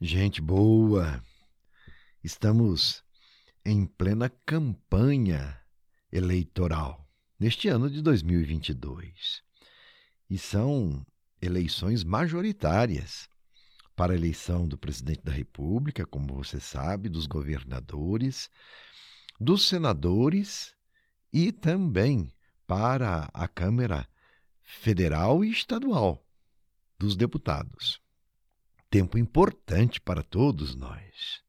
Gente boa, estamos em plena campanha eleitoral neste ano de 2022 e são eleições majoritárias para a eleição do presidente da República, como você sabe, dos governadores, dos senadores e também para a Câmara Federal e Estadual dos Deputados tempo importante para todos nós.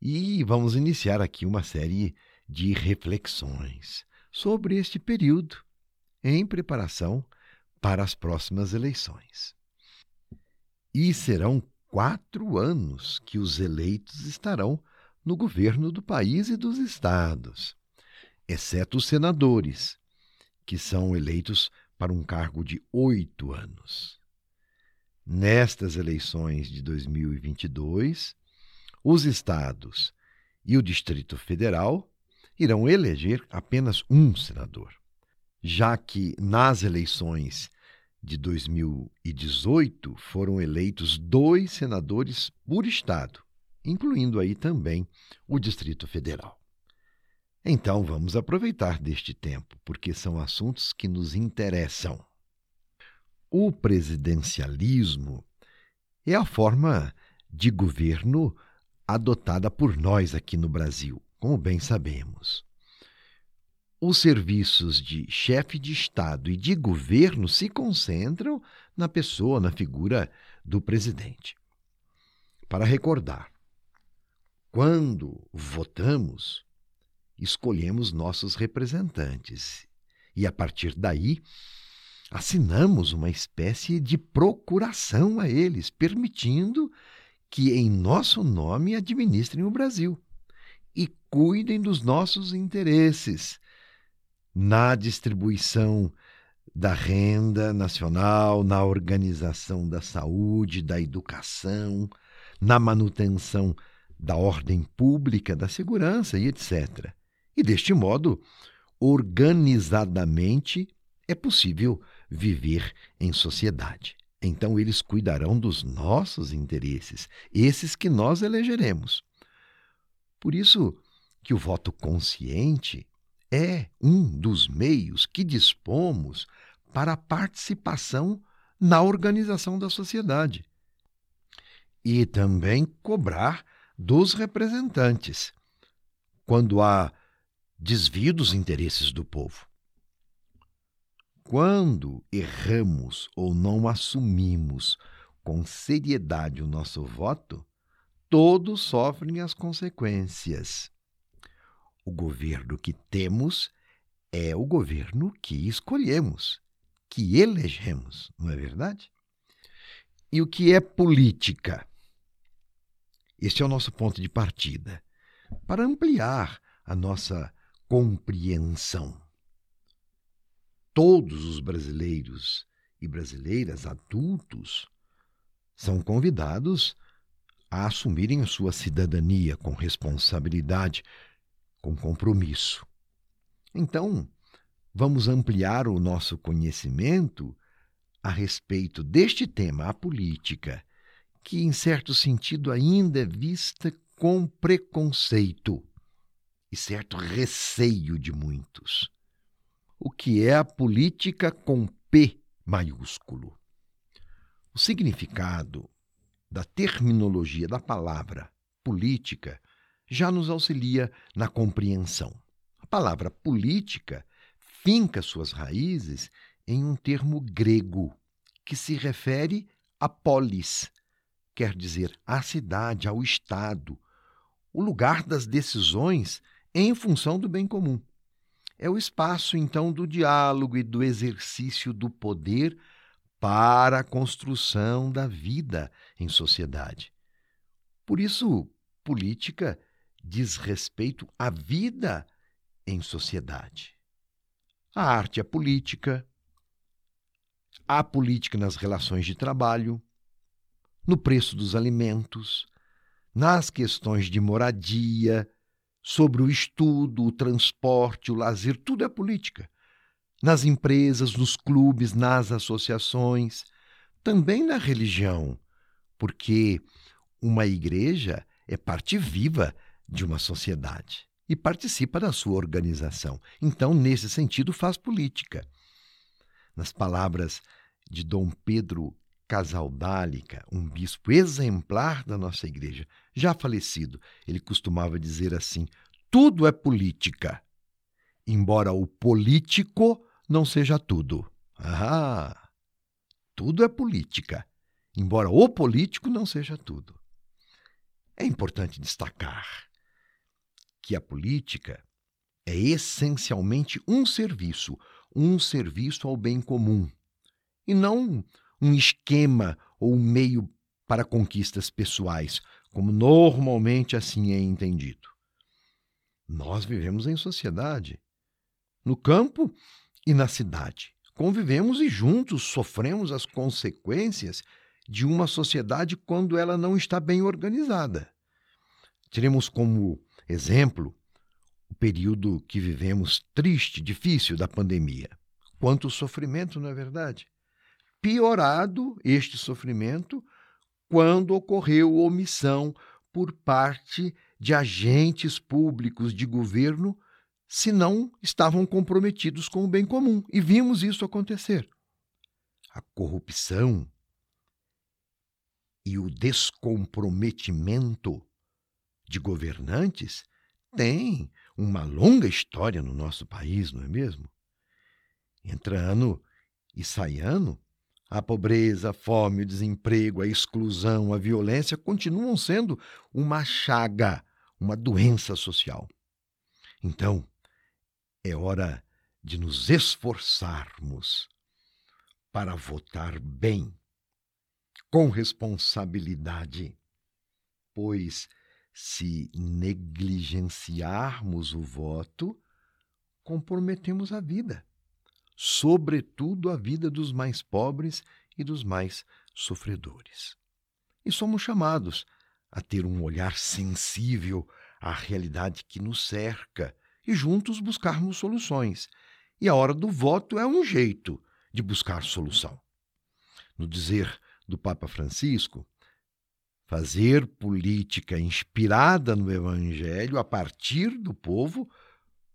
E vamos iniciar aqui uma série de reflexões sobre este período em preparação para as próximas eleições. E serão quatro anos que os eleitos estarão no governo do país e dos estados, exceto os senadores, que são eleitos para um cargo de oito anos. Nestas eleições de 2022, os estados e o Distrito Federal irão eleger apenas um senador, já que nas eleições de 2018 foram eleitos dois senadores por estado, incluindo aí também o Distrito Federal. Então vamos aproveitar deste tempo, porque são assuntos que nos interessam. O presidencialismo é a forma de governo adotada por nós aqui no Brasil, como bem sabemos. Os serviços de chefe de Estado e de governo se concentram na pessoa, na figura do presidente. Para recordar, quando votamos, escolhemos nossos representantes e, a partir daí, assinamos uma espécie de procuração a eles, permitindo que em nosso nome administrem o Brasil e cuidem dos nossos interesses na distribuição da renda nacional, na organização da saúde, da educação, na manutenção da ordem pública, da segurança e etc. E deste modo, organizadamente, é possível viver em sociedade. Então eles cuidarão dos nossos interesses, esses que nós elegeremos. Por isso que o voto consciente é um dos meios que dispomos para a participação na organização da sociedade. E também cobrar dos representantes, quando há desvio dos interesses do povo. Quando erramos ou não assumimos com seriedade o nosso voto, todos sofrem as consequências. O governo que temos é o governo que escolhemos, que elegemos, não é verdade? E o que é política? Este é o nosso ponto de partida para ampliar a nossa compreensão todos os brasileiros e brasileiras adultos são convidados a assumirem a sua cidadania com responsabilidade, com compromisso. Então, vamos ampliar o nosso conhecimento a respeito deste tema, a política, que, em certo sentido, ainda é vista com preconceito e certo receio de muitos o que é a política com P maiúsculo. O significado da terminologia da palavra política já nos auxilia na compreensão. A palavra política finca suas raízes em um termo grego que se refere a polis, quer dizer a cidade, ao Estado, o lugar das decisões em função do bem comum. É o espaço, então, do diálogo e do exercício do poder para a construção da vida em sociedade. Por isso, política diz respeito à vida em sociedade. A arte é política, há política nas relações de trabalho, no preço dos alimentos, nas questões de moradia, sobre o estudo, o transporte, o lazer, tudo é política. Nas empresas, nos clubes, nas associações, também na religião, porque Uma igreja é parte viva de uma sociedade e participa da sua organização. Então, nesse sentido, faz política. Nas palavras de Dom Pedro Casaldálica, um bispo exemplar da nossa igreja, já falecido, ele costumava dizer assim: tudo é política, embora o político não seja tudo. Ah, tudo é política, embora o político não seja tudo. É importante destacar que a política é essencialmente um serviço, um serviço ao bem comum, e não um esquema ou um meio para conquistas pessoais, como normalmente assim é entendido. Nós vivemos em sociedade, no campo e na cidade. Convivemos e juntos sofremos as consequências de uma sociedade quando ela não está bem organizada. Teremos como exemplo o período que vivemos triste, difícil da pandemia. Quanto sofrimento, não é verdade? Piorado este sofrimento quando ocorreu omissão por parte de agentes públicos de governo se não estavam comprometidos com o bem comum. E vimos isso acontecer. A corrupção e o descomprometimento de governantes têm uma longa história no nosso país, não é mesmo? Entra ano e sai ano, a pobreza, a fome, o desemprego, a exclusão, a violência continuam sendo uma chaga, uma doença social. Então, é hora de nos esforçarmos para votar bem, com responsabilidade, pois se negligenciarmos o voto, comprometemos a vida, sobretudo a vida dos mais pobres e dos mais sofredores. E somos chamados a ter um olhar sensível à realidade que nos cerca e juntos buscarmos soluções. E a hora do voto é um jeito de buscar solução. No dizer do Papa Francisco, fazer política inspirada no Evangelho a partir do povo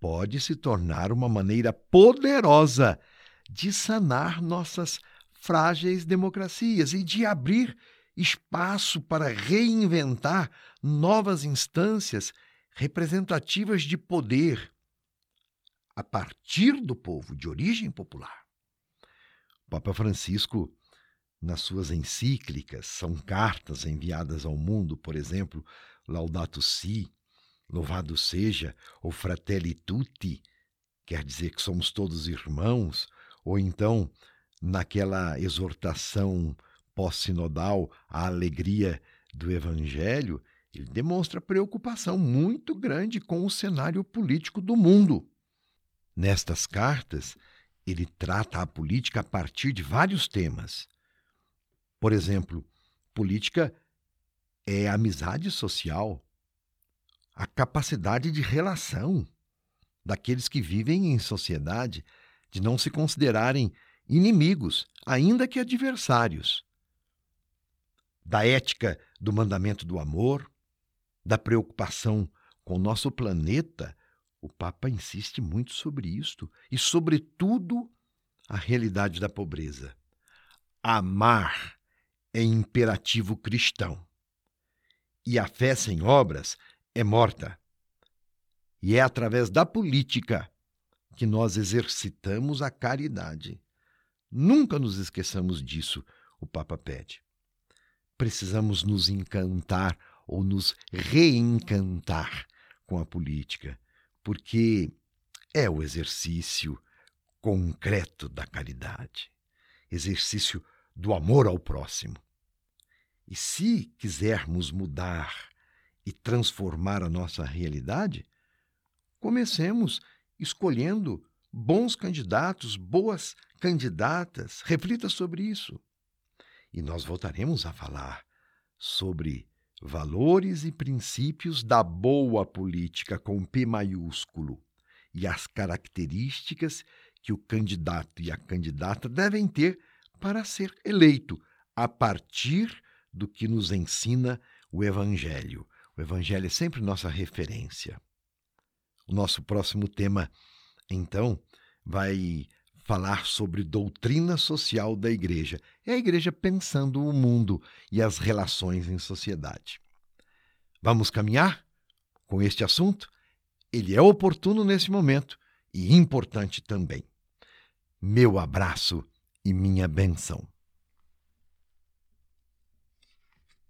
pode se tornar uma maneira poderosa de sanar nossas frágeis democracias e de abrir espaço para reinventar novas instâncias representativas de poder a partir do povo, de origem popular. O Papa Francisco, nas suas encíclicas, são cartas enviadas ao mundo, por exemplo, Laudato Si, Louvado seja, ou Fratelli Tutti, quer dizer que somos todos irmãos, ou então naquela exortação pós-sinodal, a alegria do Evangelho, ele demonstra preocupação muito grande com o cenário político do mundo. Nestas cartas, ele trata a política a partir de vários temas. Por exemplo, política é amizade social, a capacidade de relação daqueles que vivem em sociedade, de não se considerarem inimigos, ainda que adversários. Da ética do mandamento do amor, da preocupação com o nosso planeta, o Papa insiste muito sobre isto e, sobretudo, a realidade da pobreza. Amar é imperativo cristão. E a fé sem obras é morta. E é através da política que nós exercitamos a caridade. Nunca nos esqueçamos disso, o Papa pede. Precisamos nos encantar ou nos reencantar com a política, porque é o exercício concreto da caridade, exercício do amor ao próximo. E se quisermos mudar e transformar a nossa realidade, comecemos escolhendo bons candidatos, boas candidatas. Reflita sobre isso. E nós voltaremos a falar sobre valores e princípios da boa política com P maiúsculo e as características que o candidato e a candidata devem ter para ser eleito a partir do que nos ensina o Evangelho. O Evangelho é sempre nossa referência. O nosso próximo tema, então, vai falar sobre doutrina social da igreja. É a igreja pensando o mundo e as relações em sociedade. Vamos caminhar com este assunto? Ele é oportuno nesse momento e importante também. Meu abraço e minha benção.